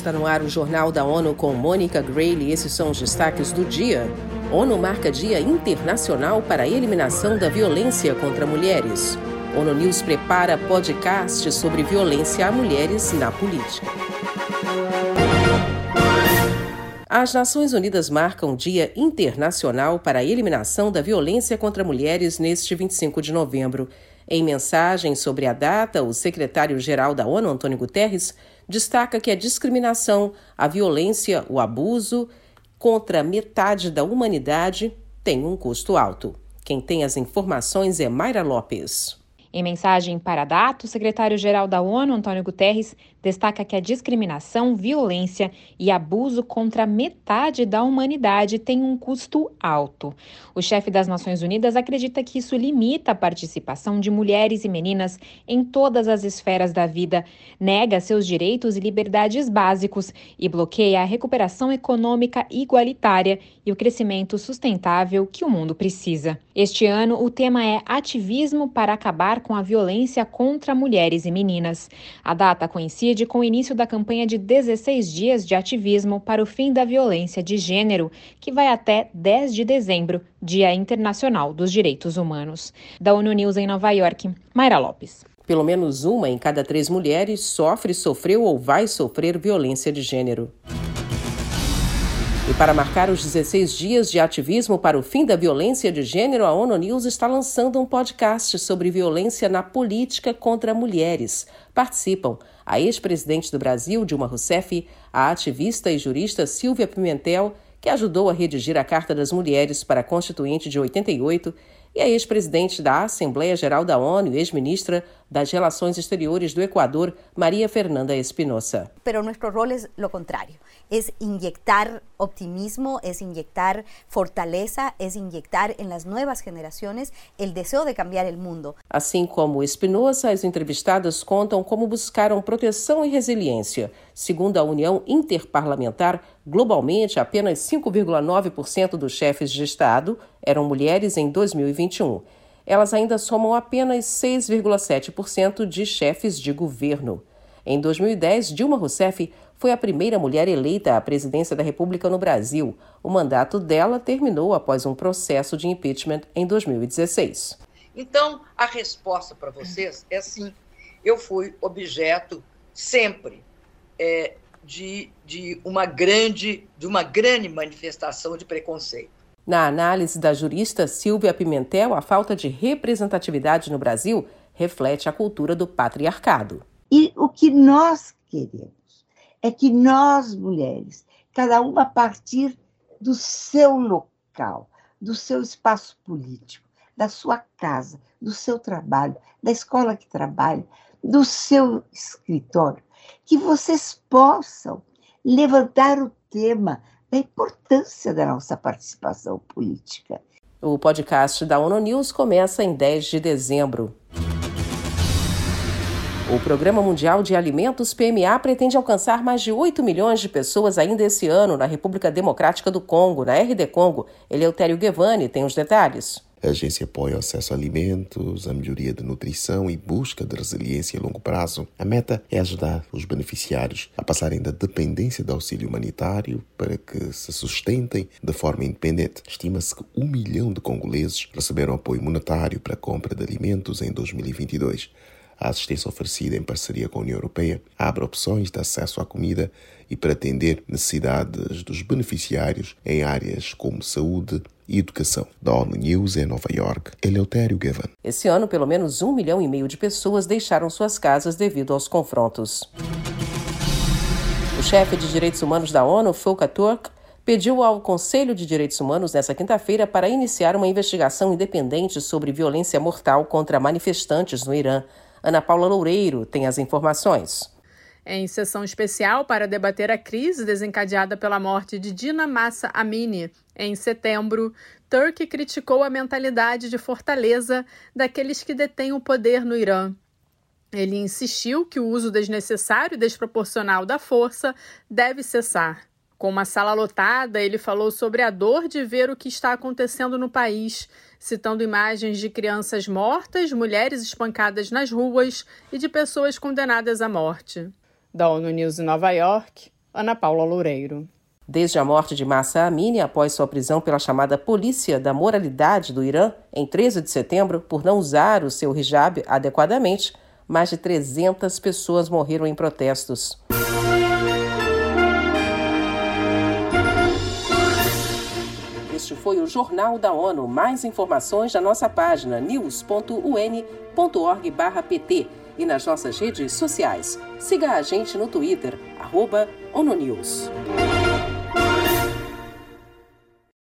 Está no ar o Jornal da ONU com Mônica Grayle. Esses são os destaques do dia. ONU marca Dia Internacional para a Eliminação da Violência contra Mulheres. ONU News prepara podcast sobre violência a mulheres na política. As Nações Unidas marcam Dia Internacional para a Eliminação da Violência contra Mulheres neste 25 de novembro. Em mensagem sobre a data, o secretário-geral da ONU, Antônio Guterres, destaca que a discriminação, a violência, o abuso contra metade da humanidade tem um custo alto. Quem tem as informações é Mayra Lopes. Em mensagem para a data, o secretário-geral da ONU, Antônio Guterres, destaca que a discriminação, violência e abuso contra metade da humanidade tem um custo alto. O chefe das Nações Unidas acredita que isso limita a participação de mulheres e meninas em todas as esferas da vida, nega seus direitos e liberdades básicos e bloqueia a recuperação econômica igualitária e o crescimento sustentável que o mundo precisa. Este ano, o tema é Ativismo para acabar com a violência contra mulheres e meninas. A data coincide coincide com o início da campanha de 16 dias de ativismo para o fim da violência de gênero, que vai até 10 de dezembro, Dia Internacional dos Direitos Humanos. Da ONU News em Nova York, Mayra Lopes. Pelo menos uma em cada três mulheres sofre, sofreu ou vai sofrer violência de gênero. E para marcar os 16 dias de ativismo para o fim da violência de gênero, a ONU News está lançando um podcast sobre violência na política contra mulheres. Participam a ex-presidente do Brasil, Dilma Rousseff, a ativista e jurista Silvia Pimentel, que ajudou a redigir a Carta das Mulheres para a Constituinte de 88, e a ex-presidente da Assembleia Geral da ONU e ex-ministra das Relações Exteriores do Equador, Maria Fernanda Espinosa. Pero nuestro rol es lo contrario, es inyectar optimismo, es inyectar fortaleza, es inyectar en las nuevas generaciones el deseo de cambiar el mundo. Assim como Espinosa, as entrevistadas contam como buscaram proteção e resiliência. Segundo a União Interparlamentar, globalmente apenas 5,9% dos chefes de Estado eram mulheres em 2021 elas ainda somam apenas 6,7% de chefes de governo. Em 2010, Dilma Rousseff foi a primeira mulher eleita à presidência da República no Brasil. O mandato dela terminou após um processo de impeachment em 2016. Então, a resposta para vocês é sim. Eu fui objeto sempre é, de, de, uma grande, de uma grande manifestação de preconceito. Na análise da jurista Silvia Pimentel, a falta de representatividade no Brasil reflete a cultura do patriarcado. E o que nós queremos é que nós, mulheres, cada uma a partir do seu local, do seu espaço político, da sua casa, do seu trabalho, da escola que trabalha, do seu escritório, que vocês possam levantar o tema da importância da nossa participação política. O podcast da ONU News começa em 10 de dezembro. O Programa Mundial de Alimentos PMA pretende alcançar mais de 8 milhões de pessoas ainda esse ano na República Democrática do Congo, na RD Congo. Eleutério Guevani tem os detalhes. A agência apoia o acesso a alimentos, a melhoria da nutrição e busca de resiliência a longo prazo. A meta é ajudar os beneficiários a passarem da dependência do auxílio humanitário para que se sustentem de forma independente. Estima-se que um milhão de congoleses receberam apoio monetário para a compra de alimentos em 2022. A assistência oferecida em parceria com a União Europeia abre opções de acesso à comida e para atender necessidades dos beneficiários em áreas como saúde, e Educação. Da ONU News em Nova York, Eleutério Gavan. Esse ano, pelo menos um milhão e meio de pessoas deixaram suas casas devido aos confrontos. O chefe de direitos humanos da ONU, Volker Turk, pediu ao Conselho de Direitos Humanos nesta quinta-feira para iniciar uma investigação independente sobre violência mortal contra manifestantes no Irã. Ana Paula Loureiro tem as informações. Em sessão especial para debater a crise desencadeada pela morte de Dina Massa Amini em setembro, Turk criticou a mentalidade de fortaleza daqueles que detêm o poder no Irã. Ele insistiu que o uso desnecessário e desproporcional da força deve cessar. Com uma sala lotada, ele falou sobre a dor de ver o que está acontecendo no país, citando imagens de crianças mortas, mulheres espancadas nas ruas e de pessoas condenadas à morte. Da ONU News em Nova York, Ana Paula Loureiro. Desde a morte de Massa Amini, após sua prisão pela chamada Polícia da Moralidade do Irã, em 13 de setembro, por não usar o seu hijab adequadamente, mais de 300 pessoas morreram em protestos. Este foi o Jornal da ONU. Mais informações na nossa página news.un.org/pt e nas nossas redes sociais. Siga a gente no Twitter, arroba ONUNews.